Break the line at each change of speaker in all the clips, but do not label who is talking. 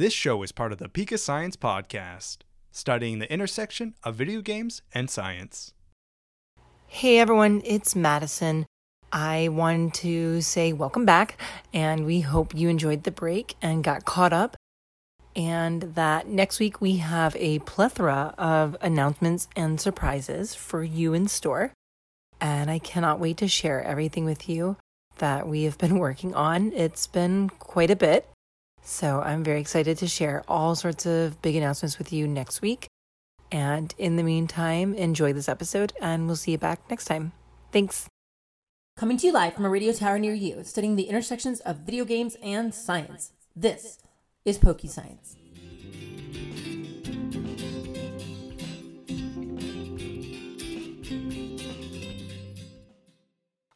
This show is part of the PokeScience Podcast, studying the intersection of video games and science.
Hey everyone, it's Madison. I wanted to say welcome back, and we hope you enjoyed the break and got caught up. And that next week we have a plethora of announcements and surprises for you in store. And I cannot wait to share everything with you that we have been working on. It's been quite a bit. So I'm very excited to share all sorts of big announcements with you next week. And in the meantime, enjoy this episode and we'll see you back next time. Thanks.
Coming to you live from a radio tower near you, studying the intersections of video games and science. This is PokeScience.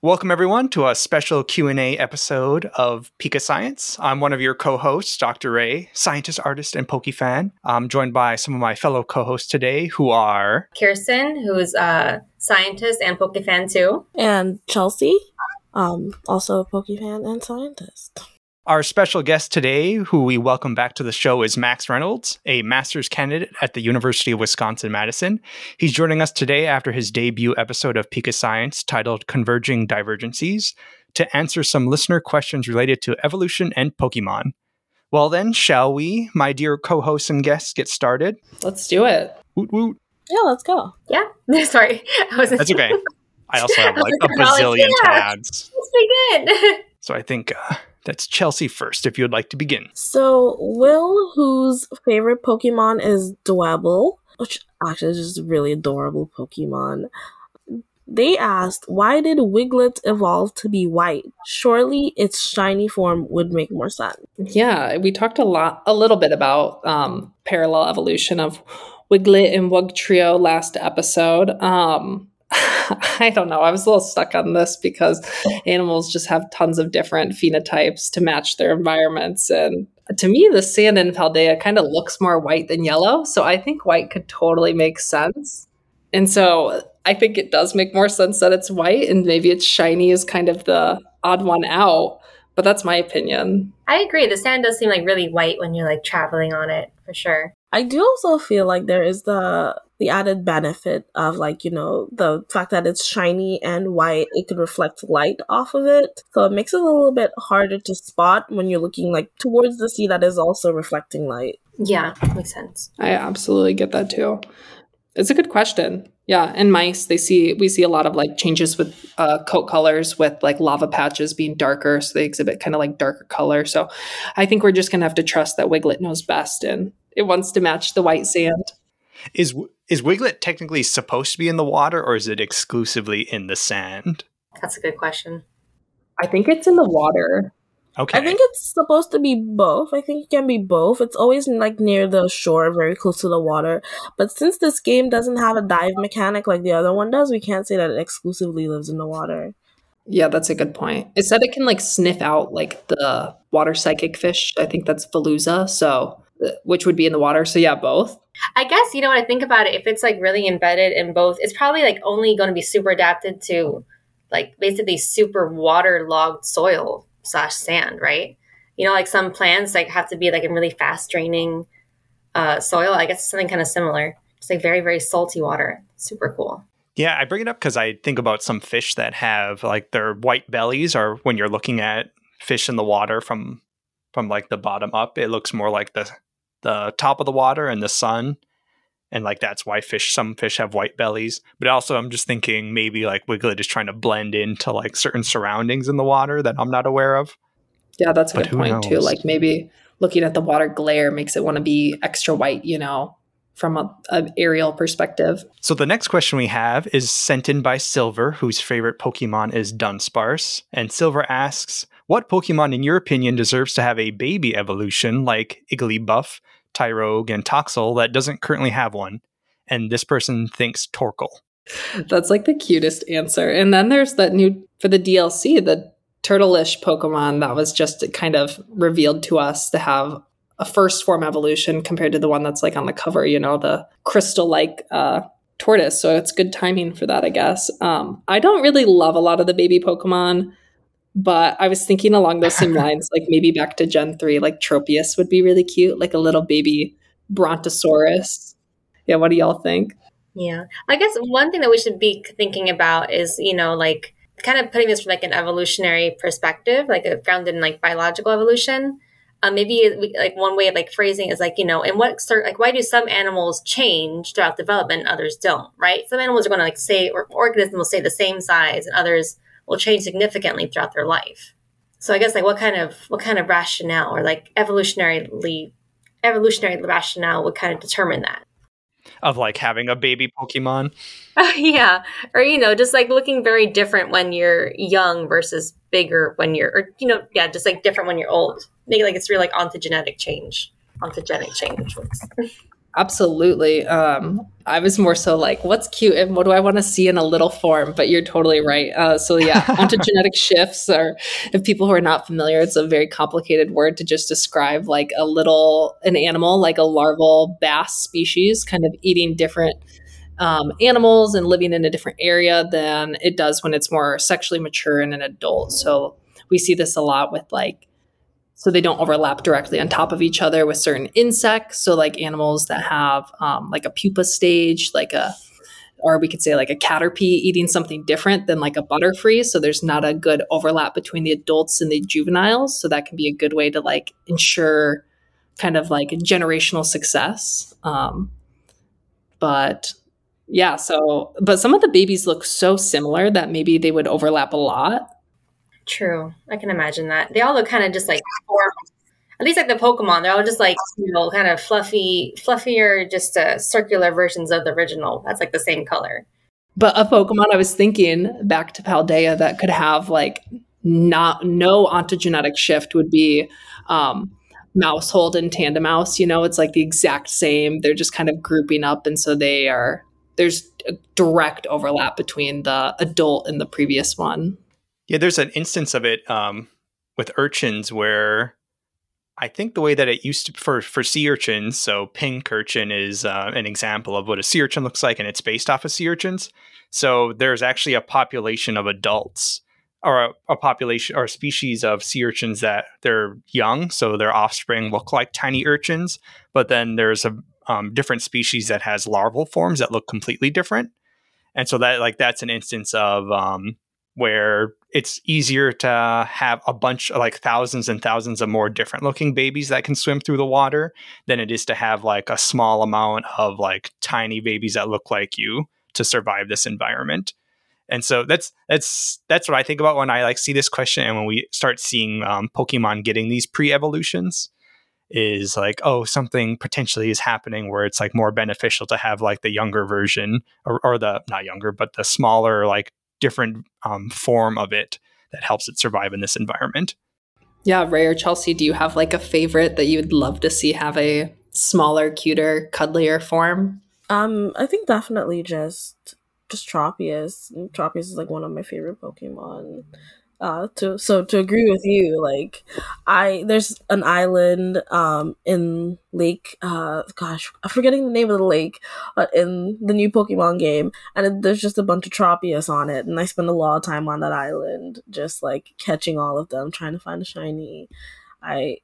Welcome everyone to a special Q&A episode of PokeScience. I'm one of your co-hosts, Dr. Ray, scientist, artist, and Poke fan. I'm joined by some of my fellow co-hosts today who are
Kirsten, who's a scientist and Poke fan too.
And Chelsea, um, also a Poke fan and scientist.
Our special guest today, who we welcome back to the show, is Max Reynolds, a master's candidate at the University of Wisconsin Madison. He's joining us today after his debut episode of PokeScience titled Converging Divergencies to answer some listener questions related to evolution and Pokemon. Well, then, shall we, my dear co hosts and guests, get started?
Let's do it.
Woot woot.
Yeah, let's go.
Yeah, sorry. I was
That's okay. I also have like a bazillion
yeah.
tabs.
Let's begin.
So I think uh, that's Chelsea first, if you would like to begin.
So, Will, whose favorite Pokemon is Dwebble, which actually is just a really adorable Pokemon, they asked, why did Wiglet evolve to be white? Surely its shiny form would make more sense.
Yeah, we talked a lot, a little bit about um, parallel evolution of Wiglet and Wugtrio last episode. Um, I don't know. I was a little stuck on this because animals just have tons of different phenotypes to match their environments. And to me, the sand in Paldea kind of looks more white than yellow. So I think white could totally make sense. And so I think it does make more sense that it's white and maybe it's shiny is kind of the odd one out. But that's my opinion.
I agree. The sand does seem like really white when you're like traveling on it, for sure.
I do also feel like there is the the added benefit of like you know the fact that it's shiny and white it could reflect light off of it so it makes it a little bit harder to spot when you're looking like towards the sea that is also reflecting light
Yeah, makes sense.
I absolutely get that too. It's a good question. Yeah, and mice they see we see a lot of like changes with uh, coat colors with like lava patches being darker, so they exhibit kind of like darker color. So I think we're just gonna have to trust that Wiglet knows best and it wants to match the white sand.
Is is Wiglet technically supposed to be in the water, or is it exclusively in the sand?
That's a good question.
I think it's in the water.
Okay.
i think it's supposed to be both i think it can be both it's always like near the shore very close to the water but since this game doesn't have a dive mechanic like the other one does we can't say that it exclusively lives in the water
Yeah, that's a good point. It said it can like sniff out like the water psychic fish. I think that's Veluza, so which would be in the water. So yeah, both.
I guess you know what I think about it. If it's like really embedded in both, it's probably like only going to be super adapted to like basically super waterlogged soil slash sand, right? You know, like some plants like have to be like in really fast draining uh, soil. I guess something kind of similar. Just like very very salty water. Super cool.
Yeah, I bring it up because I think about some fish that have like their white bellies, or when you're looking at fish in the water from from like the bottom up, it looks more like the the top of the water and the sun, and like that's why fish some fish have white bellies. But also, I'm just thinking maybe like Wiglet is trying to blend into like certain surroundings in the water that I'm not aware of.
Yeah, that's a
But
good point too. Like maybe looking at the water glare makes it want to be extra white, you know, from a, a aerial perspective.
So the next question we have is sent in by Silver, whose favorite Pokemon is Dunsparce. And Silver asks, what Pokemon, in your opinion, deserves to have a baby evolution like Igglybuff, Tyrogue, and Toxel that doesn't currently have one? And this person thinks Torkoal.
That's like the cutest answer. And then there's that new for the DLC, the turtleish Pokemon that was just kind of revealed to us to have a first form evolution compared to the one that's like on the cover, you know, the crystal like uh tortoise. So it's good timing for that, I guess. Um I don't really love a lot of the baby Pokemon. But I was thinking along those same lines, like maybe back to Gen 3, like Tropius would be really cute, like a little baby Brontosaurus. Yeah, what do y'all think?
Yeah. I guess one thing that we should be thinking about is, you know, like kind of putting this from like an evolutionary perspective, like a, grounded in like biological evolution. Um, maybe we, like one way of like phrasing is like you know, and what sort like why do some animals change throughout development and others don't? Right? Some animals are going to like say or organisms will stay the same size, and others will change significantly throughout their life. So I guess like what kind of what kind of rationale or like evolutionarily evolutionary rationale would kind of determine that
of like having a baby Pokemon.
Uh, yeah, or you know, just like looking very different when you're young versus bigger when you're, or you know, yeah, just like different when you're old. Maybe like it's really like ontogenetic change, ontogenic change.
Absolutely. Um, I was more so like, what's cute and what do I want to see in a little form? But you're totally right. Uh, so yeah, ontogenetic shifts are, if people who are not familiar, it's a very complicated word to just describe like a little, an animal, like a larval bass species, kind of eating different um, animals and living in a different area than it does when it's more sexually mature and an adult. So we see this a lot with like so they don't overlap directly on top of each other with certain insects. So like animals that have um, like a pupa stage, like a or we could say like a caterpie eating something different than like a butterfree. So there's not a good overlap between the adults and the juveniles. So that can be a good way to like ensure kind of like generational success. Um, but yeah, so but some of the babies look so similar that maybe they would overlap a lot.
True. I can imagine that. They all look kind of just like at least like the Pokemon, they're all just like you know, kind of fluffy, fluffier, just uh, circular versions of the original. That's like the same color.
But a Pokemon, I was thinking back to Paldea that could have like not no ontogenetic shift would be um, Maushold and Tandemaus. You know, it's like the exact same. They're just kind of grouping up, and so they are. There's a direct overlap between the adult and the previous one.
Yeah, there's an instance of it um, with urchins where I think the way that it used to for for sea urchins, so Pincurchin is uh, an example of what a sea urchin looks like, and it's based off of sea urchins. So there's actually a population of adults or a, a, population or a species of sea urchins that they're young, so their offspring look like tiny urchins. But then there's a um, different species that has larval forms that look completely different, and so that like that's an instance of um, where it's easier to have a bunch of like thousands and thousands of more different looking babies that can swim through the water than it is to have like a small amount of like tiny babies that look like you to survive this environment. And so that's that's that's what i think about when i like see this question and when we start seeing um, pokemon getting these pre-evolutions is like oh something potentially is happening where it's like more beneficial to have like the younger version or, or the not younger but the smaller like different um, form of it that helps it survive in this environment.
Yeah, Ray or Chelsea, do you have like a favorite that you would love to see have a smaller, cuter, cuddlier form?
Um, I think definitely just just Tropius. Tropius is like one of my favorite Pokemon uh to so to agree with you like i there's an island um in lake uh gosh i'm forgetting the name of the lake in the new pokemon game and it, there's just a bunch of tropius on it and i spend a lot of time on that island just like catching all of them trying to find a shiny i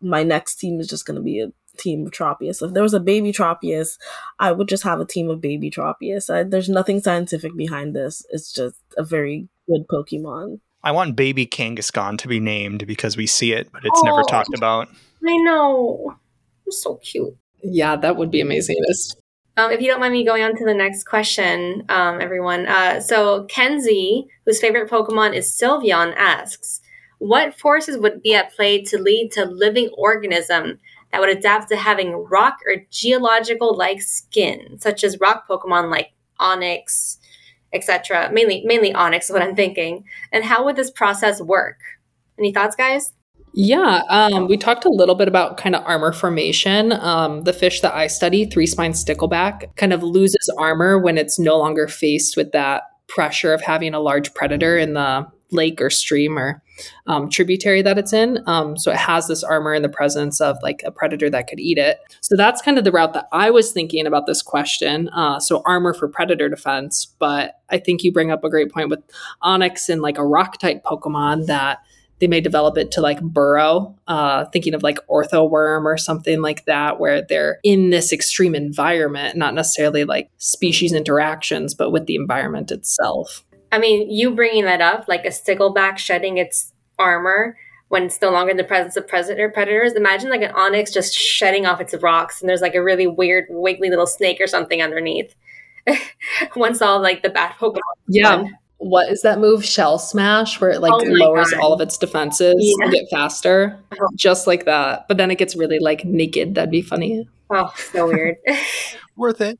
my next team is just going to be a team of Tropius. If there was a baby Tropius, I would just have a team of baby Tropius. I, there's nothing scientific behind this. It's just a very good Pokemon.
I want baby Kangaskhan to be named because we see it, but it's oh, never talked about.
I know. It's so cute.
Yeah, that would be amazing.
Um, if you don't mind me going on to the next question, um, everyone. Uh, so Kenzie, whose favorite Pokemon is Sylveon, asks, "What forces would be at play to lead to living organism that would adapt to having rock or geological-like skin, such as rock Pokemon like Onix, etc. Mainly, mainly Onix is what I'm thinking. And how would this process work? Any thoughts, guys?
Yeah, um, we talked a little bit about kind of armor formation. Um, the fish that I study, three spine stickleback, kind of loses armor when it's no longer faced with that pressure of having a large predator in the lake or stream or um, tributary that it's in. Um, so it has this armor in the presence of like a predator that could eat it. So that's kind of the route that I was thinking about this question. Uh, so armor for predator defense, but I think you bring up a great point with Onix and like a rock type Pokemon that they may develop it to like burrow, uh, thinking of like Orthworm or something like that, where they're in this extreme environment, not necessarily like species interactions, but with the environment itself.
I mean, you bringing that up, like a stickleback shedding its armor when it's no longer in the presence of predator predators. Imagine like an Onix just shedding off its rocks, and there's like a really weird, wiggly little snake or something underneath. Once all like the bad Pokemon.
Yeah what is that move shell smash where it like oh lowers God. all of its defenses yeah. to get faster uh-huh. just like that but then it gets really like naked that'd be funny
oh so weird
worth it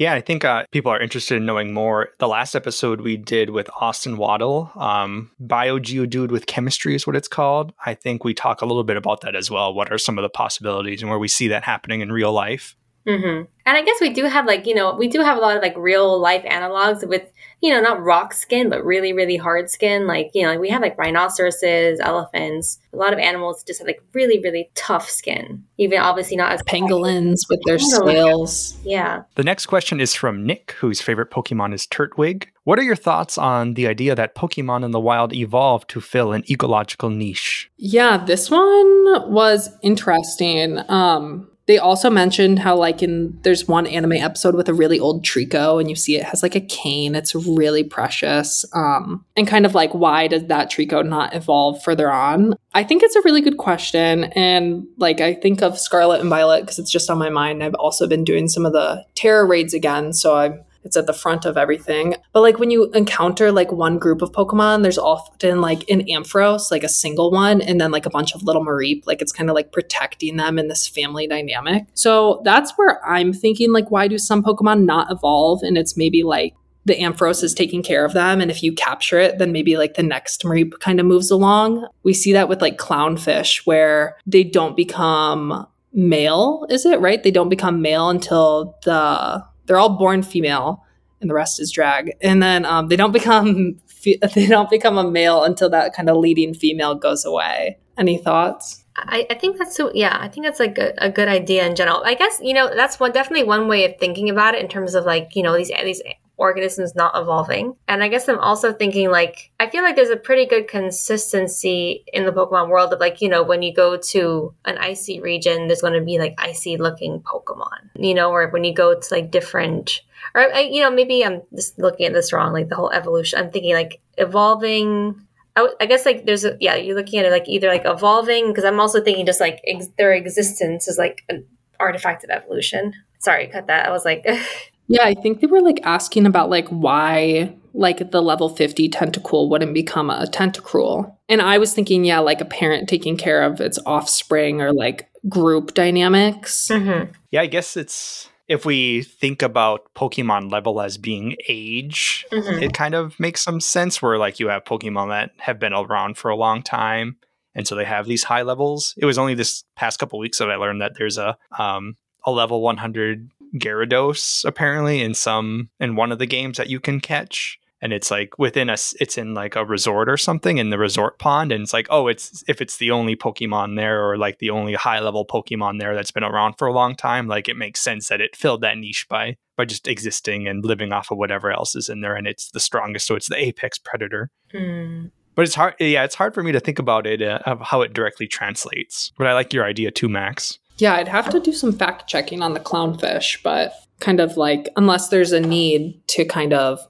yeah, I think uh, people are interested in knowing more. The last episode we did with Austin Waddle, um, BioGeodude with chemistry is what it's called. I think we talk a little bit about that as well. What are some of the possibilities and where we see that happening in real life?
Mm-hmm. And I guess we do have like, you know, we do have a lot of like real life analogs with, you know, not rock skin, but really, really hard skin. Like, you know, like we have like rhinoceroses, elephants, a lot of animals just have like really, really tough skin. Even obviously not as
pangolins with their scales.
Yeah.
The next question is from Nick, whose favorite Pokemon is Turtwig. What are your thoughts on the idea that Pokemon in the wild evolved to fill an ecological niche?
Yeah, this one was interesting. Um, they also mentioned how like in there's one anime episode with a really old Treecko and you see it has like a cane. It's really precious. Um, and kind of like why does that Treecko not evolve further on? I think it's a really good question. And like I think of Scarlet and Violet because it's just on my mind. I've also been doing some of the Tera raids again. So I'm it's at the front of everything. But like when you encounter like one group of Pokemon, there's often like an Ampharos, like a single one, and then like a bunch of little Mareep. Like it's kind of like protecting them in this family dynamic. So that's where I'm thinking like, why do some Pokemon not evolve? And it's maybe like the Ampharos is taking care of them. And if you capture it, then maybe like the next Mareep kind of moves along. We see that with like clownfish where they don't become male, is it right? They don't become male until the they're all born female, and the rest is drag. And then um, they don't become they don't become a male until that kind of leading female goes away. Any thoughts?
I, I think that's so. Yeah, I think that's like a, a good idea in general. I guess you know that's one definitely one way of thinking about it in terms of like you know these these organisms not evolving. And I guess I'm also thinking like I feel like there's a pretty good consistency in the Pokemon world of like, you know, when you go to an icy region, there's going to be like icy looking Pokemon, you know, or when you go to like different or you know, maybe I'm just looking at this wrong, like the whole evolution. I'm thinking like evolving I, guess like there's a yeah you're looking at it like either like evolving because i'm also thinking just like ex- their existence is like an artifact of evolution sorry cut that i was like
Yeah, I think they were like asking about like why like the level 50 Tentacool wouldn't become a Tentacruel. And I was thinking, yeah, like a parent taking care of its offspring or like group dynamics.
Mm-hmm. Yeah, I guess it's if we think about Pokemon level as being age, mm-hmm. it kind of makes some sense where like you have Pokemon that have been around for a long time. And so they have these high levels. It was only this past couple weeks that I learned that there's a um, a level 100 Gyarados apparently in some in one of the games that you can catch. And it's like within a it's in like a resort or something in the resort pond. And it's like oh it's if it's the only pokemon there or like the only high level pokemon there that's been around for a long time like it makes sense that it filled that niche by by just existing and living off of whatever else is in there. And it's the strongest so it's the apex predator. Mm. but it's hard yeah it's hard for me to think about it uh, of how it directly translates. But i like your idea too max
yeah, I'd have to do some fact checking on the clownfish, but kind of like unless there's a need to kind of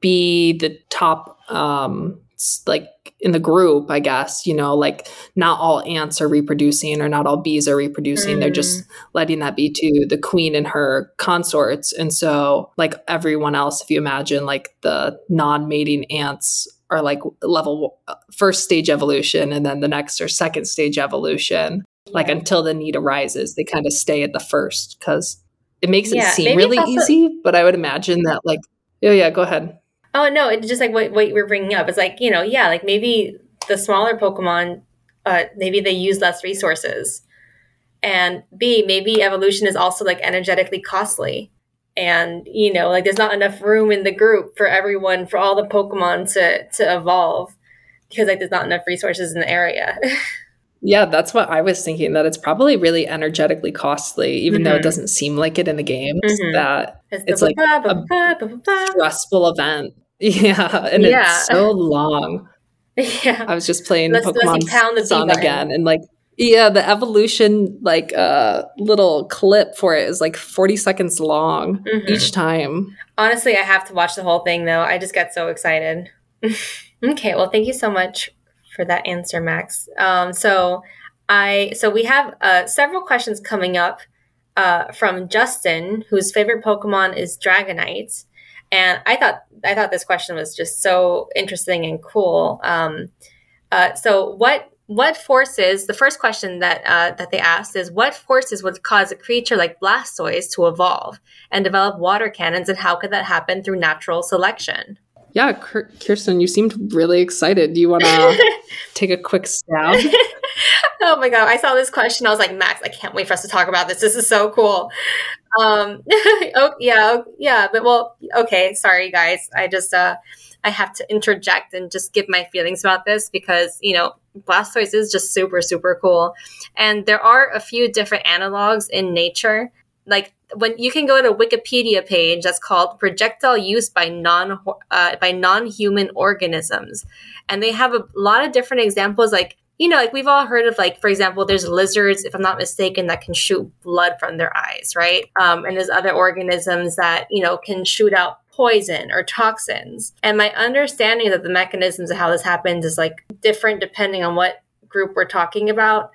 be the top um like in the group, I guess, you know, like not all ants are reproducing or not all bees are reproducing. Mm. They're just mm. letting that be to the queen and her consorts. And so, like everyone else, if you imagine like the non mating ants are like level uh, first stage evolution, and then the next or second stage evolution like until the need arises they kind of stay at the first because it makes yeah, it seem really also- easy but i would imagine that like oh yeah go ahead
oh no it's just like what, what we're bringing up it's like you know yeah like maybe the smaller pokemon uh, maybe they use less resources and b maybe evolution is also like energetically costly and you know like there's not enough room in the group for everyone for all the pokemon to to evolve because like there's not enough resources in the area.
Yeah, that's what I was thinking. That it's probably really energetically costly, even though it
Mhm.
doesn't seem like it in the games.
Mhm.
That
It's,
It's like a stressful event. Yeah, and
Yeah.
it's so long.
yeah.
I was just playing
Let's- let's
Pokemon
B
Sun again, and like, yeah, the evolution like uh little clip for it is like forty seconds long
Mhm.
each time.
Honestly, I have to watch the whole thing though. I just get so excited. okay, well, thank you so much for that answer, Max. Um, so I so we have uh, several questions coming up uh, from Justin, whose favorite Pokemon is Dragonite, and I thought I thought this question was just so interesting and cool. Um, uh, so what what forces? The first question that uh, that they asked is what forces would cause a creature like Blastoise to evolve and develop water cannons, and how could that happen through natural selection?
Yeah, Kirsten, you seemed really excited. Do you want to take a quick stab?
oh my god, I saw this question. I was like, Max, I can't wait for us to talk about this. This is so cool. Um, oh yeah, oh, yeah, but well, okay, sorry guys. I just uh, I have to interject and just give my feelings about this because you know Blastoise is just super super cool, and there are a few different analogs in nature. Like when you can go to a Wikipedia page that's called projectile use by non uh, by non human organisms, and they have a lot of different examples. Like you know, like we've all heard of like, for example, there's lizards, if I'm not mistaken, that can shoot blood from their eyes, right? Um, and there's other organisms that you know can shoot out poison or toxins. And my understanding of the mechanisms of how this happens is like different depending on what group we're talking about.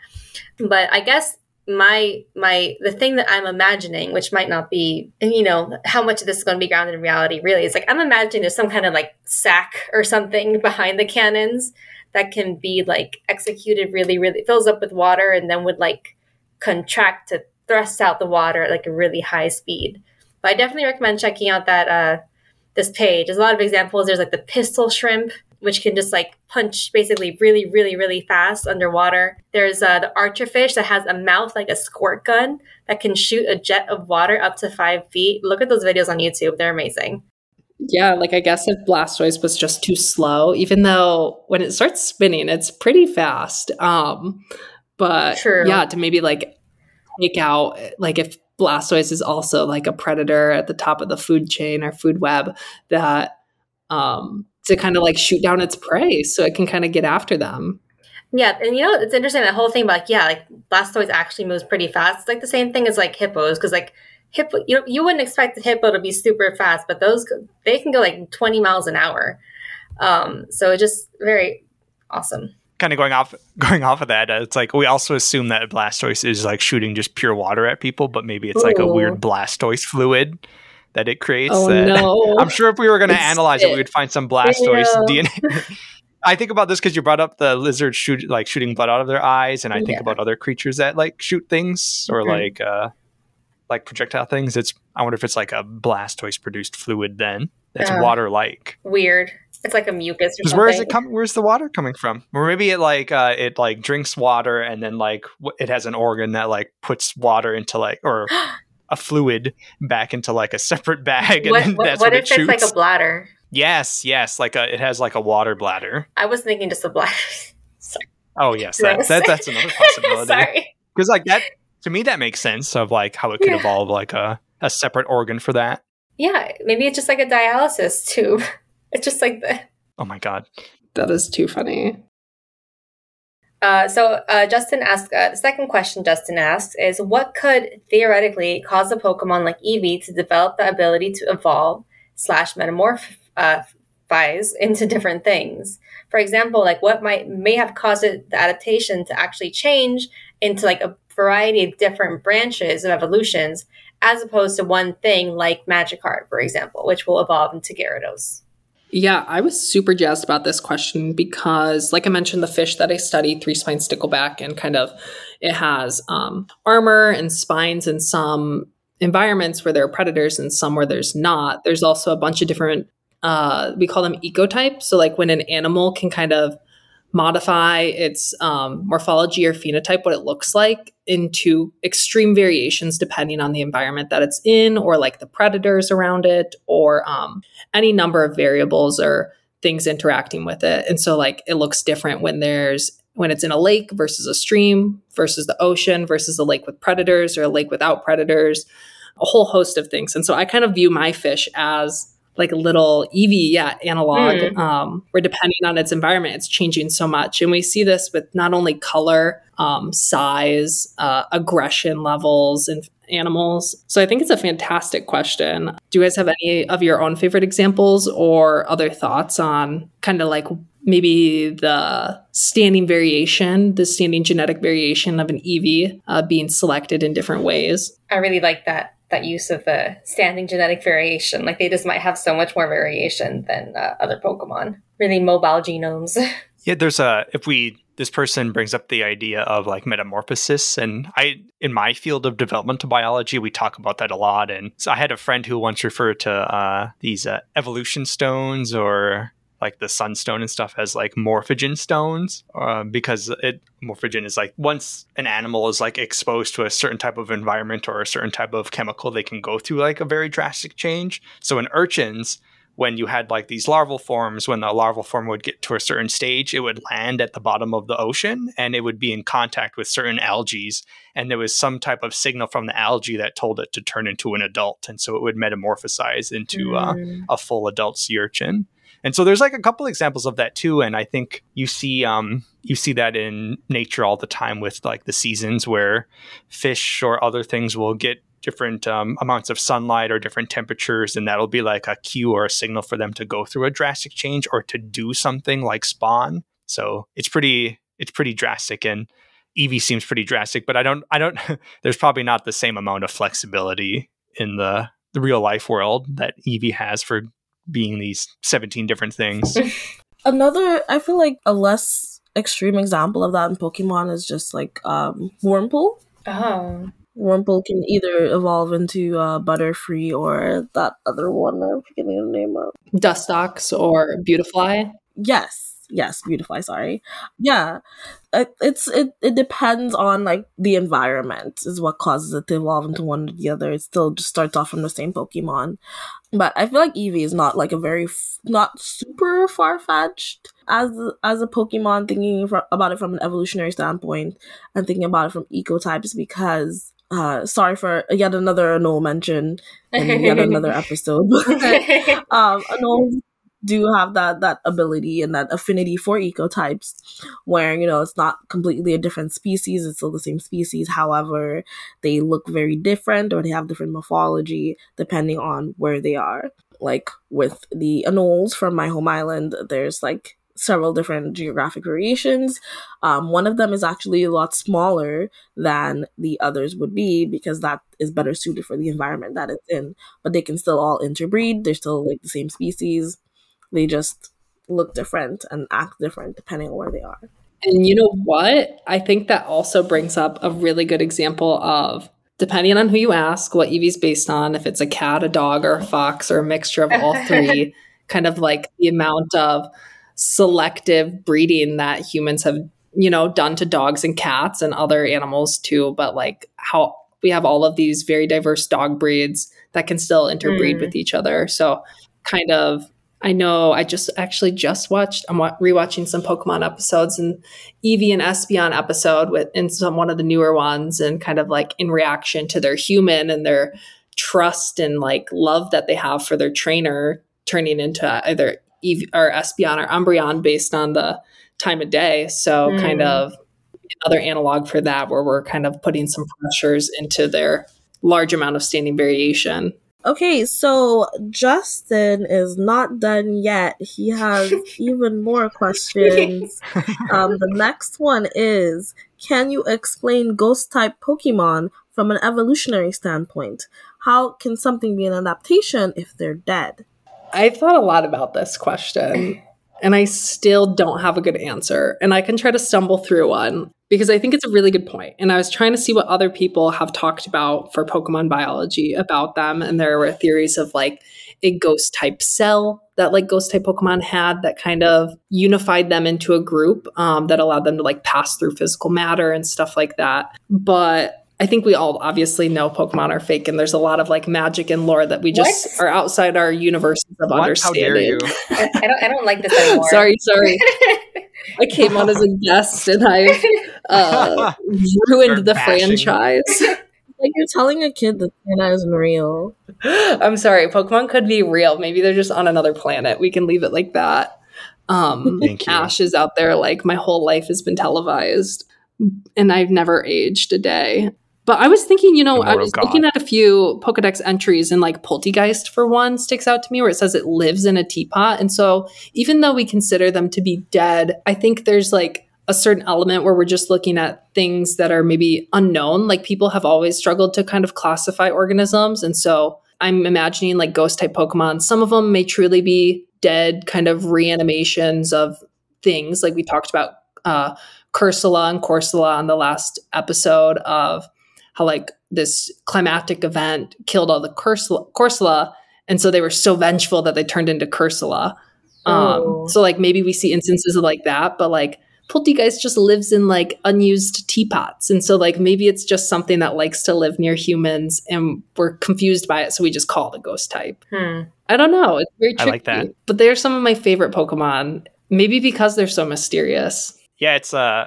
But I guess my my the thing that I'm imagining, which might not be, you know, how much of this is going to be grounded in reality, really, is like I'm imagining there's some kind of like sack or something behind the cannons that can be like executed really, really fills up with water and then would like contract to thrust out the water at like a really high speed. But I definitely recommend checking out that uh this page. There's a lot of examples. There's like the pistol shrimp, which can just like punch basically really, really, really fast underwater. There's uh, the archerfish that has a mouth like a squirt gun that can shoot a jet of water up to five feet. Look at those videos on YouTube; they're amazing.
Yeah, like I guess if Blastoise was just too slow, even though when it starts spinning, it's pretty fast. Um, but
True.
yeah, to maybe like take out like if Blastoise is also like a predator at the top of the food chain or food web, that um to kind of like shoot down its prey so it can kind of get after them.
Yeah, and you know it's interesting that whole thing about like, yeah, like Blastoise actually moves pretty fast. It's like the same thing as like hippos because like hippo you you wouldn't expect the hippo to be super fast, but those they can go like 20 miles an hour. Um, so it's just very awesome.
kind of going off going off of that, uh, it's like we also assume that Blastoise is like shooting just pure water at people, but maybe it's like a weird Blastoise fluid that it creates.
Oh
that
no.
I'm sure if we were going to analyze it, we would find some Blastoise
Ew.
DNA. I think about this because you brought up the lizard shoot like shooting blood out of their eyes, and I think
Yeah.
about other creatures that like shoot things or
Mhm.
like uh like projectile things. It's I wonder if it's like a Blastoise produced fluid then that's
Uh,
water like.
Weird. It's like a mucus or
Because where is it coming? Where's the water coming from? Or maybe it like uh, it like drinks water and then like w- it has an organ that like puts water into like or a fluid back into like a separate bag, and
what,
then
what,
that's
what
what,
if
it shoots.
it's like a bladder?
yes, yes, like a it has like a water bladder.
I was thinking just a bladder.
Oh yes, that, that that's another possibility.
Sorry.
Because like that to me that makes sense of like how it could
Yeah.
evolve like a a separate organ for that.
Yeah, maybe it's just like a dialysis tube. It's just like the.
Oh my god.
that is too funny.
Uh, so uh, Justin asked uh, the second question. Justin asked is what could theoretically cause a Pokemon like Eevee to develop the ability to evolve slash metamorphize into different things. For example, like what might may have caused it, the adaptation to actually change into like a variety of different branches of evolutions, as opposed to one thing like Magikarp, for example, which will evolve into Gyarados.
Yeah, I was super jazzed about this question because, like I mentioned, the fish that I studied, three spine stickleback, and kind of it has um, armor and spines in some environments where there are predators and some where there's not. There's also a bunch of different, uh, we call them ecotypes. So, like when an animal can kind of modify its um, morphology or phenotype, what it looks like, into extreme variations depending on the environment that it's in, or like the predators around it, or um, any number of variables or things interacting with it. And so like it looks different when there's when it's in a lake versus a stream versus the ocean versus a lake with predators or a lake without predators, a whole host of things. And so I kind of view my fish as like a little Eevee yeah, analog, mm. um, where depending on its environment, it's changing so much. And we see this with not only color, um, size, uh, aggression levels, and animals. So I think it's a fantastic question. Do you guys have any of your own favorite examples or other thoughts on kind of like maybe the standing variation, the standing genetic variation of an Eevee uh, being selected in different ways?
I really like that that use of the standing genetic variation. Like they just might have so much more variation than uh, other Pokemon. Really mobile genomes.
yeah, there's a if we this person brings up the idea of like metamorphosis and i in my field of developmental biology we talk about that a lot and so i had a friend who once referred to uh, these uh, evolution stones or like the sunstone and stuff as like morphogen stones uh, because it morphogen is like once an animal is like exposed to a certain type of environment or a certain type of chemical they can go through like a very drastic change so in urchins when you had like these larval forms, when the larval form would get to a certain stage, it would land at the bottom of the ocean and it would be in contact with certain algae. And there was some type of signal from the algae that told it to turn into an adult. And so it would metamorphosize into uh, mm. uh, a full adult sea urchin. And so there's like a couple examples of that too. And I think you see um, you see that in nature all the time with like the seasons where fish or other things will get different um, amounts of sunlight or different temperatures, and that'll be like a cue or a signal for them to go through a drastic change or to do something like spawn. So it's pretty it's pretty drastic, and Eevee seems pretty drastic, but I don't I don't. there's probably not the same amount of flexibility in the the real life world that Eevee has for being these 17 different things.
Another, I feel like a less extreme example of that in Pokemon is just like um, Wurmple.
Oh.
Wurmple can either evolve into uh, Butterfree or that other one. I'm forgetting the name of.
Dustox or Beautifly.
Yes, yes, Beautifly. Sorry. Yeah, it's it. It depends on like the environment is what causes it to evolve into one or the other. It still just starts off from the same Pokemon, but I feel like Eevee is not like a very f- not super far fetched as as a Pokemon. Thinking about it from an evolutionary standpoint and thinking about it from ecotypes because uh, sorry for yet another Anole mention in yet another episode. um, do have that that ability and that affinity for ecotypes, where you know it's not completely a different species; it's still the same species. However, they look very different or they have different morphology depending on where they are. Like with the Anoles from my home island, there's like several different geographic variations. Um, one of them is actually a lot smaller than the others would be because that is better suited for the environment that it's in. But they can still all interbreed. They're still like the same species. They just look different and act different depending on where they are.
And you know what? I think that also brings up a really good example of depending on who you ask, what Eevee's based on, if it's a cat, a dog, or a fox, or a mixture of all three, kind of like the amount of selective breeding that humans have you know done to dogs and cats and other animals too but like how we have all of these very diverse dog breeds that can still interbreed mm. with each other so kind of I know I just actually just watched I'm rewatching some Pokemon episodes and Eevee and Espeon episode with in some one of the newer ones and kind of like in reaction to their human and their trust and like love that they have for their trainer turning into either Eve or Espeon or Umbreon based on the time of day. So mm. kind of another analog for that where we're kind of putting some pressures into their large amount of standing variation.
Okay, so Justin is not done yet. He has even more questions. Um, the next one is Can you explain ghost type Pokemon from an evolutionary standpoint? How can something be an adaptation if they're dead?
I thought a lot about this question and I still don't have a good answer. And I can try to stumble through one because I think it's a really good point. And I was trying to see what other people have talked about for Pokemon biology about them. And there were theories of like a ghost type cell that like ghost type Pokemon had that kind of unified them into a group um, that allowed them to like pass through physical matter and stuff like that. But I think we all obviously know Pokemon are fake, and there's a lot of like magic and lore that we just what? are outside our universe of
What? How
understanding.
dare you?
I, I don't. I don't like this anymore.
sorry, sorry. I came on as a guest and I uh, ruined the
bashing.
franchise.
Like you're telling a kid that Santa isn't real.
I'm sorry. Pokemon could be real. Maybe they're just on another planet. We can leave it like that. Um,
Thank you.
Ash is out there like my whole life has been televised, and I've never aged a day. But I was thinking, you know, I was
God.
looking at a few Pokedex entries, and like Polteageist for one sticks out to me, where it says it lives in a teapot. And so, even though we consider them to be dead, I think there's like a certain element where we're just looking at things that are maybe unknown. Like people have always struggled to kind of classify organisms. And so I'm imagining like ghost type Pokemon, some of them may truly be dead kind of reanimations of things. Like we talked about uh, Cursola and Corsola on the last episode of how like this climatic event killed all the Cursola, Corsola. And so they were so vengeful that they turned into Cursola. Um,
Oh.
so like maybe we see instances of like that, but like Polteageist just lives in like unused teapots. And so like maybe it's just something that likes to live near humans and we're confused by it. So we just call it a ghost type.
Hmm.
I don't know. It's very
I
tricky.
like that.
But they're some of my favorite Pokemon. Maybe because they're so mysterious.
yeah, it's uh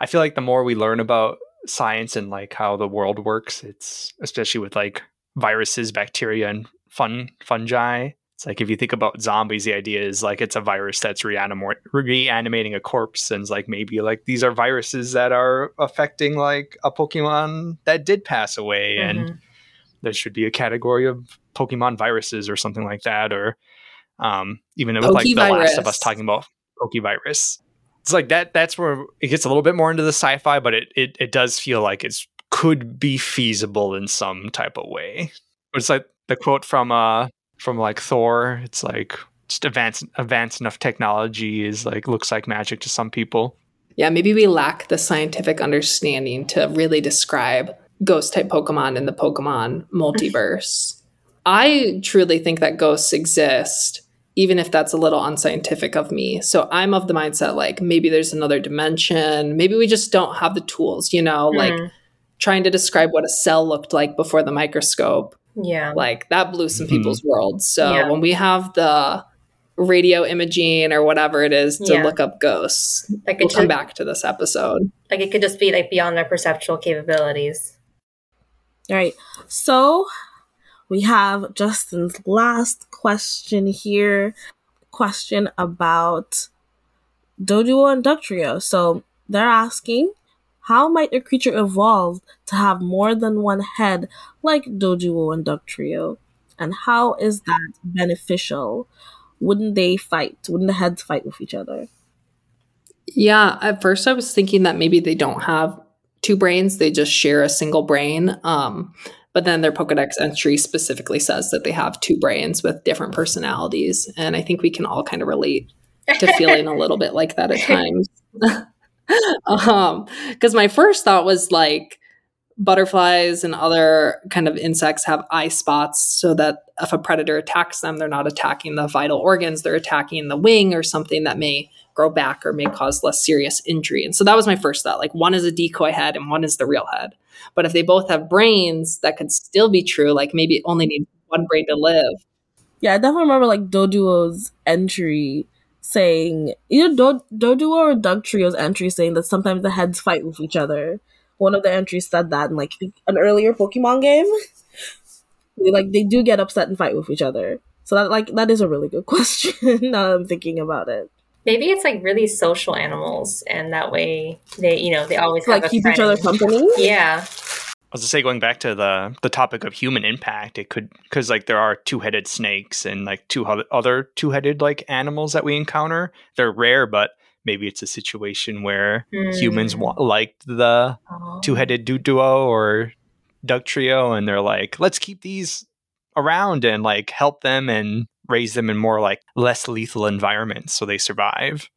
I feel like the more we learn about science and like how the world works, it's especially with like viruses, bacteria and fun fungi. It's like if you think about zombies, the idea is like it's a virus that's reanimo- reanimating a corpse, and like maybe like these are viruses that are affecting like a Pokemon that did pass away, and
Mhm.
there should be a category of Pokemon viruses or something like that, or um, even with like the Last of Us talking about Pokevirus. It's like that. That's where it gets a little bit more into the sci-fi, but it it, it does feel like it's could be feasible in some type of way. But it's like the quote from uh from like Thor. It's like just advanced advanced enough technology is like looks like magic to some people.
Yeah, maybe we lack the scientific understanding to really describe ghost type Pokemon in the Pokemon multiverse. I truly think that ghosts exist, even if that's a little unscientific of me. So I'm of the mindset like maybe there's another dimension. Maybe we just don't have the tools, you know, like
Mhm.
trying to describe what a cell looked like before the microscope.
Yeah.
Like that blew some
Mhm.
people's worlds. So
Yeah.
when we have the radio imaging or whatever it is to
Yeah.
look up ghosts,
Like
we'll come
should,
back to this episode.
like it could just be like beyond our perceptual capabilities.
All right. So we have Justin's last question here. Question about Doduo and Dodrio. So they're asking, how might a creature evolve to have more than one head like Doduo and Dodrio? And how is that beneficial? Wouldn't they fight? Wouldn't the heads fight with each other?
Yeah, at first I was thinking that maybe they don't have two brains, they just share a single brain. Um, but then their Pokedex entry specifically says that they have two brains with different personalities. And I think we can all kind of relate to feeling a little bit like that at times. um, because my first thought was like butterflies and other kind of insects have eye spots so that if a predator attacks them, they're not attacking the vital organs, they're attacking the wing or something that may grow back or may cause less serious injury. And so that was my first thought. Like one is a decoy head and one is the real head. But if they both have brains, that could still be true. Like maybe it only needs one brain to live.
Yeah, I definitely remember like Doduo's entry saying either Do- Doduo or Dugtrio's entry saying that sometimes the heads fight with each other. One of the entries said that in like an earlier Pokemon game. Like they do get upset and fight with each other. So that like that is a really good question now that I'm thinking about it.
Maybe it's like really social animals, and that way they, you know, they always
To,
have
like
a
keep
friend.
each other company.
Yeah.
I was to say going back to the the topic of human impact, it could because like there are two headed snakes and like two other- other two headed like animals that we encounter. They're rare, but maybe it's a situation where humans
Hmm.
wa- liked the
Oh.
two headed duo or duck trio, and they're like, let's keep these around and like help them and raise them in more like less lethal environments so they survive.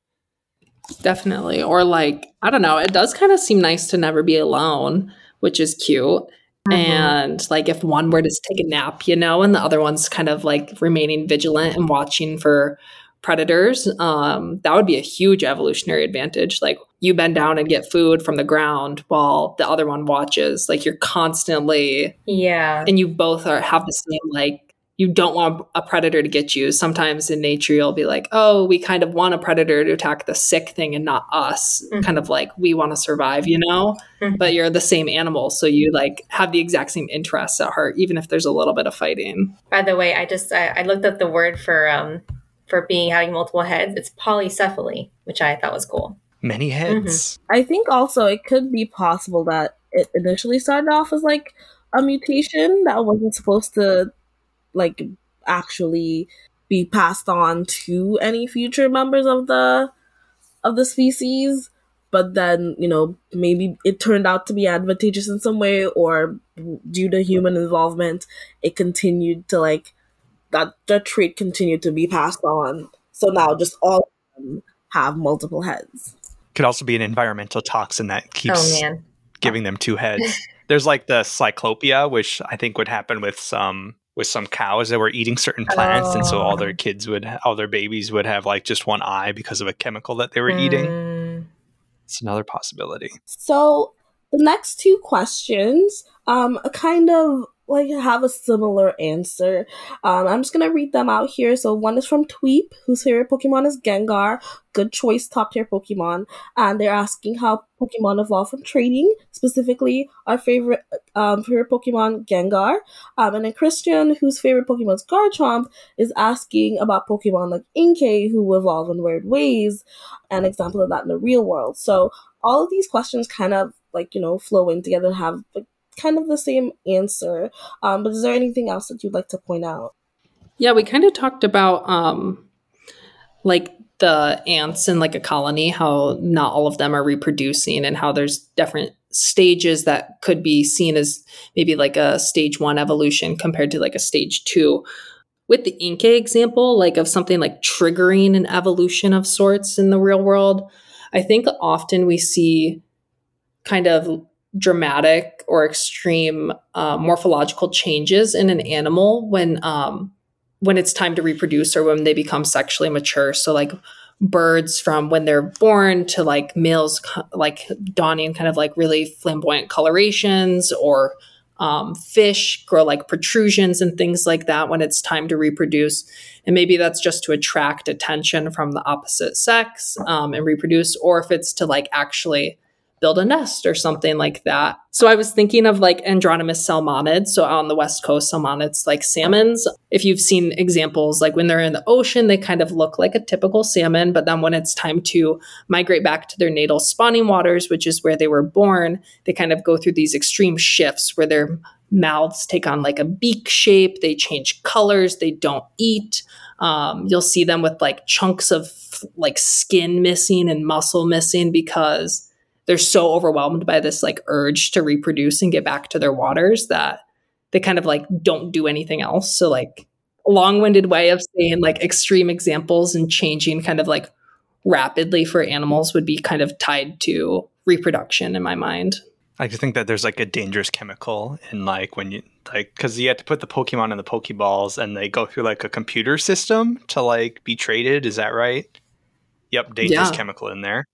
Definitely. Or like, I don't know, it does kind of seem nice to never be alone, which is cute.
Mhm.
And like if one were to take a nap, you know, and the other one's kind of like remaining vigilant and watching for predators, um, that would be a huge evolutionary advantage. Like you bend down and get food from the ground while the other one watches. Like you're constantly
Yeah.
and you both are have the same like you don't want a predator to get you. Sometimes in nature, you'll be like, oh, we kind of want a predator to attack the sick thing and not us. Mm-hmm. Kind of like we want to survive, you know? Mm-hmm. But you're the same animal. So you like have the exact same interests at heart, even if there's a little bit of fighting.
By the way, I just, I, I looked up the word for, um, for being having multiple heads. It's polycephaly, which I thought was cool.
Many heads.
Mm-hmm. I think also it could be possible that it initially started off as like a mutation that wasn't supposed to like actually be passed on to any future members of the of the species. But then you know maybe it turned out to be advantageous in some way or due to human involvement it continued to like that that trait continued to be passed on. So now just all of them have multiple heads.
Could also be an environmental toxin that keeps oh, giving them two heads. There's like the cyclopia which i think would happen with some with some cows that were eating certain plants, oh. and so all their oh. kids would, all their babies would have like just one eye because of a chemical that they were mm. eating. It's another possibility.
So the next two questions, um, a kind of like have a similar answer. Um, I'm just gonna read them out here. So one is from Tweep, whose favorite Pokemon is Gengar. Good choice, top tier Pokemon. And they're asking how Pokemon evolve from trading. Specifically, our favorite um, favorite Pokemon Gengar. Um, and then Christian, whose favorite Pokemon is Garchomp, is asking about Pokemon like Inkay, who evolve in weird ways. An example of that in the real world. So all of these questions kind of like you know flow in together, have like kind of the same answer. Um, but is there anything else that you'd like to point out?
Yeah, we kind of talked about um, like the ants in like a colony, how not all of them are reproducing, and how there's different stages that could be seen as maybe like a stage one evolution compared to like a stage two. With the Inkay example, like of something like triggering an evolution of sorts in the real world, I think often we see kind of dramatic or extreme uh, morphological changes in an animal when um, when it's time to reproduce or when they become sexually mature. So like birds from when they're born to like males like donning kind of like really flamboyant colorations or um, fish grow like protrusions and things like that when it's time to reproduce. And maybe that's just to attract attention from the opposite sex um, and reproduce, or if it's to like actually build a nest or something like that. So I was thinking of like anadromous salmonids. So on the west coast, salmonids like salmons. If you've seen examples, like when they're in the ocean, they kind of look like a typical salmon. But then when it's time to migrate back to their natal spawning waters, which is where they were born, they kind of go through these extreme shifts where their mouths take on like a beak shape, they change colors, they don't eat. Um, you'll see them with like chunks of like skin missing and muscle missing because they're so overwhelmed by this like urge to reproduce and get back to their waters that they kind of like don't do anything else. So like long-winded way of saying like extreme examples and changing kind of like rapidly for animals would be kind of tied to reproduction in my mind.
I just think that there's like a dangerous chemical in like when you like because you have to put the Pokemon in the Pokeballs and they go through like a computer system to like be traded. Is that right? Yep, dangerous yeah. chemical in there.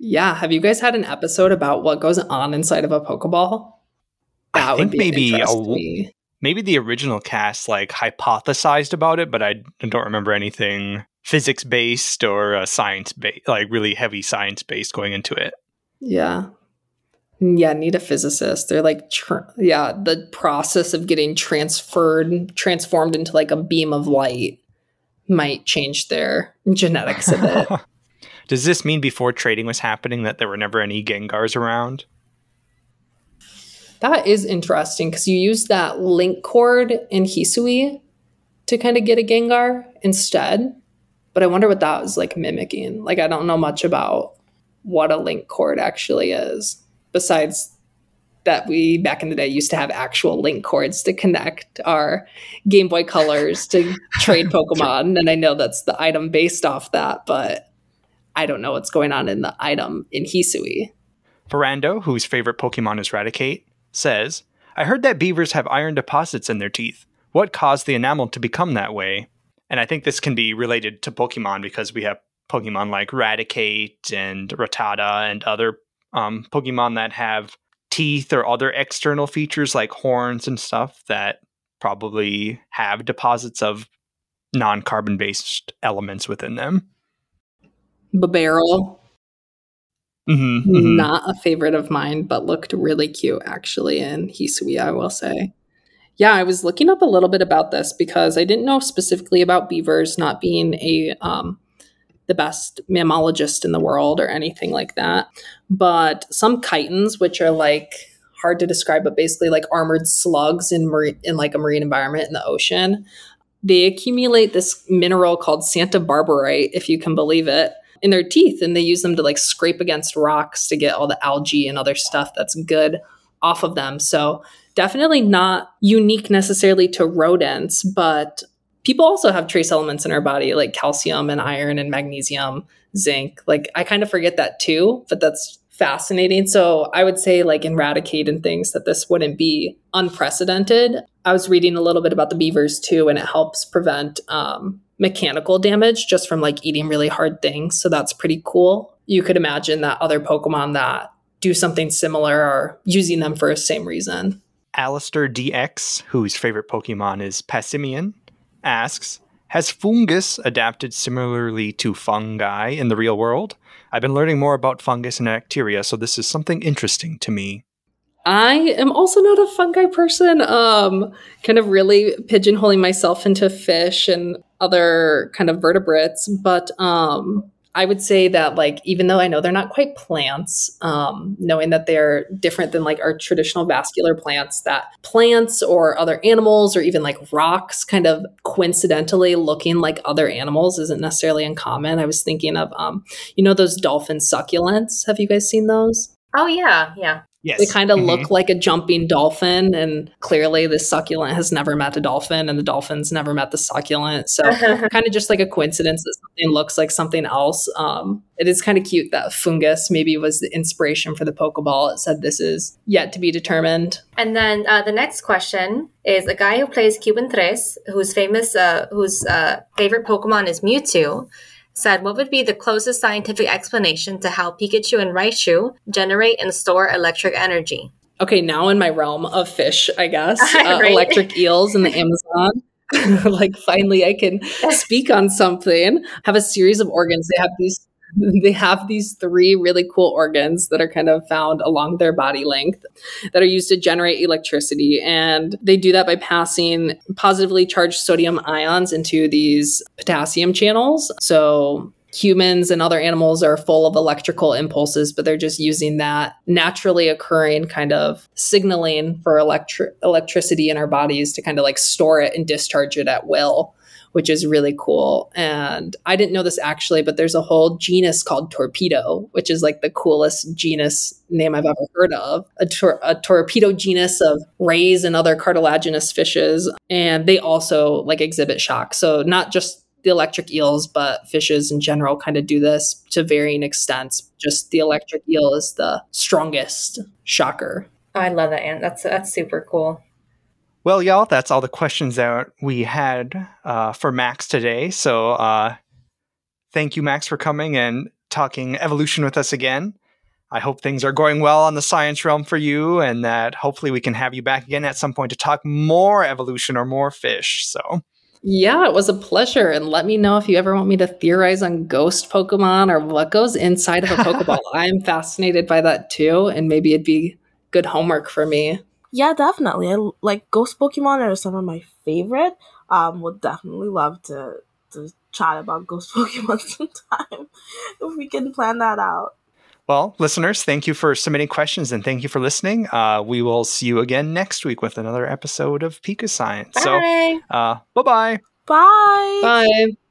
Yeah. Have you guys had an episode about what goes on inside of a Pokeball?
That I think maybe a, maybe the original cast like hypothesized about it, but I don't remember anything physics based or uh, science based, like really heavy science based going into it.
Yeah. Yeah, need a physicist. They're like, tr- yeah, the process of getting transferred, transformed into like a beam of light might change their genetics a bit.
Does this mean before trading was happening that there were never any Gengars around?
That is interesting because you use that link cord in Hisui to kind of get a Gengar instead. But I wonder what that was like mimicking. Like, I don't know much about what a link cord actually is, besides that we back in the day used to have actual link cords to connect our Game Boy Colors to trade Pokemon. and I know that's the item based off that, but I don't know what's going on in the item in Hisui.
Ferrando, whose favorite Pokemon is Raticate, says, I heard that beavers have iron deposits in their teeth. What caused the enamel to become that way? And I think this can be related to Pokemon because we have Pokemon like Raticate and Rattata and other um, Pokemon that have teeth or other external features like horns and stuff that probably have deposits of non-carbon based elements within them.
Bibarel,
Mhm, mhm.
not a favorite of mine, but looked really cute actually in Hisui, I will say. Yeah, I was looking up a little bit about this because I didn't know specifically about beavers not being a um, the best mammalogist in the world or anything like that. But some chitons, which are like hard to describe, but basically like armored slugs in marine in like a marine environment in the ocean, they accumulate this mineral called santabarbaraite, if you can believe it, in their teeth, and they use them to like scrape against rocks to get all the algae and other stuff that's good off of them. So definitely not unique necessarily to rodents, but people also have trace elements in our body like calcium and iron and magnesium, zinc. Like I kind of forget that too, but that's fascinating. So I would say like in Raticate and things that this wouldn't be unprecedented. I was reading a little bit about the beavers too, and it helps prevent um, mechanical damage just from like eating really hard things. So that's pretty cool. You could imagine that other Pokemon that do something similar are using them for the same reason.
Alistair DX, whose favorite Pokemon is Passimian, asks Has Foongus adapted similarly to fungi in the real world? I've been learning more about fungus and bacteria, so this is something interesting to me.
I am also not a fungi person. Um, kind of really pigeonholing myself into fish and other kind of vertebrates, but um, I would say that like even though I know they're not quite plants, um, knowing that they're different than like our traditional vascular plants, that plants or other animals or even like rocks kind of coincidentally looking like other animals isn't necessarily uncommon. I was thinking of um, you know those dolphin succulents. Have you guys seen those?
Oh yeah, yeah.
Yes.
They kind of
Mhm.
look like a jumping dolphin, and clearly the succulent has never met a dolphin, and the dolphin's never met the succulent. So, kind of just like a coincidence that something looks like something else. Um, it is kind of cute that Foongus maybe was the inspiration for the Pokeball. It said this is yet to be determined.
And then uh, the next question is a guy who plays Cuban Tres, whose famous, uh, whose uh, favorite Pokemon is Mewtwo, said, "What would be the closest scientific explanation to how Pikachu and Raichu generate and store electric energy?"
Okay, now in my realm of fish, I guess, uh,
Right.
electric eels in the Amazon. like finally, I can speak on something. Have a series of organs. They have these. They have these three really cool organs that are kind of found along their body length that are used to generate electricity. And they do that by passing positively charged sodium ions into these potassium channels. So humans and other animals are full of electrical impulses, but they're just using that naturally occurring kind of signaling for electri- electricity in our bodies to kind of like store it and discharge it at will, which is really cool. And I didn't know this actually, but there's a whole genus called torpedo, which is like the coolest genus name I've ever heard of. A, tor- a torpedo genus of rays and other cartilaginous fishes, and they also like exhibit shock. So not just the electric eels, but fishes in general kind of do this to varying extents. Just the electric eel is the strongest shocker.
I love that, and that's that's super cool.
Well, y'all, that's all the questions that we had uh, for Max today. So, uh, thank you, Max, for coming and talking evolution with us again. I hope things are going well on the science realm for you, and that hopefully we can have you back again at some point to talk more evolution or more fish. So,
Yeah, it was a pleasure. And let me know if you ever want me to theorize on ghost Pokemon or what goes inside of a Pokeball. I'm fascinated by that too. And maybe it'd be good homework for me.
Yeah, definitely. I like ghost Pokemon are some of my favorite. Um, would definitely love to to chat about ghost Pokemon sometime if we can plan that out.
well, listeners, thank you for submitting questions and thank you for listening. Uh, we will see you again next week with another episode of PokeScience. So,
Bye.
uh, bye bye.
Bye.
Bye.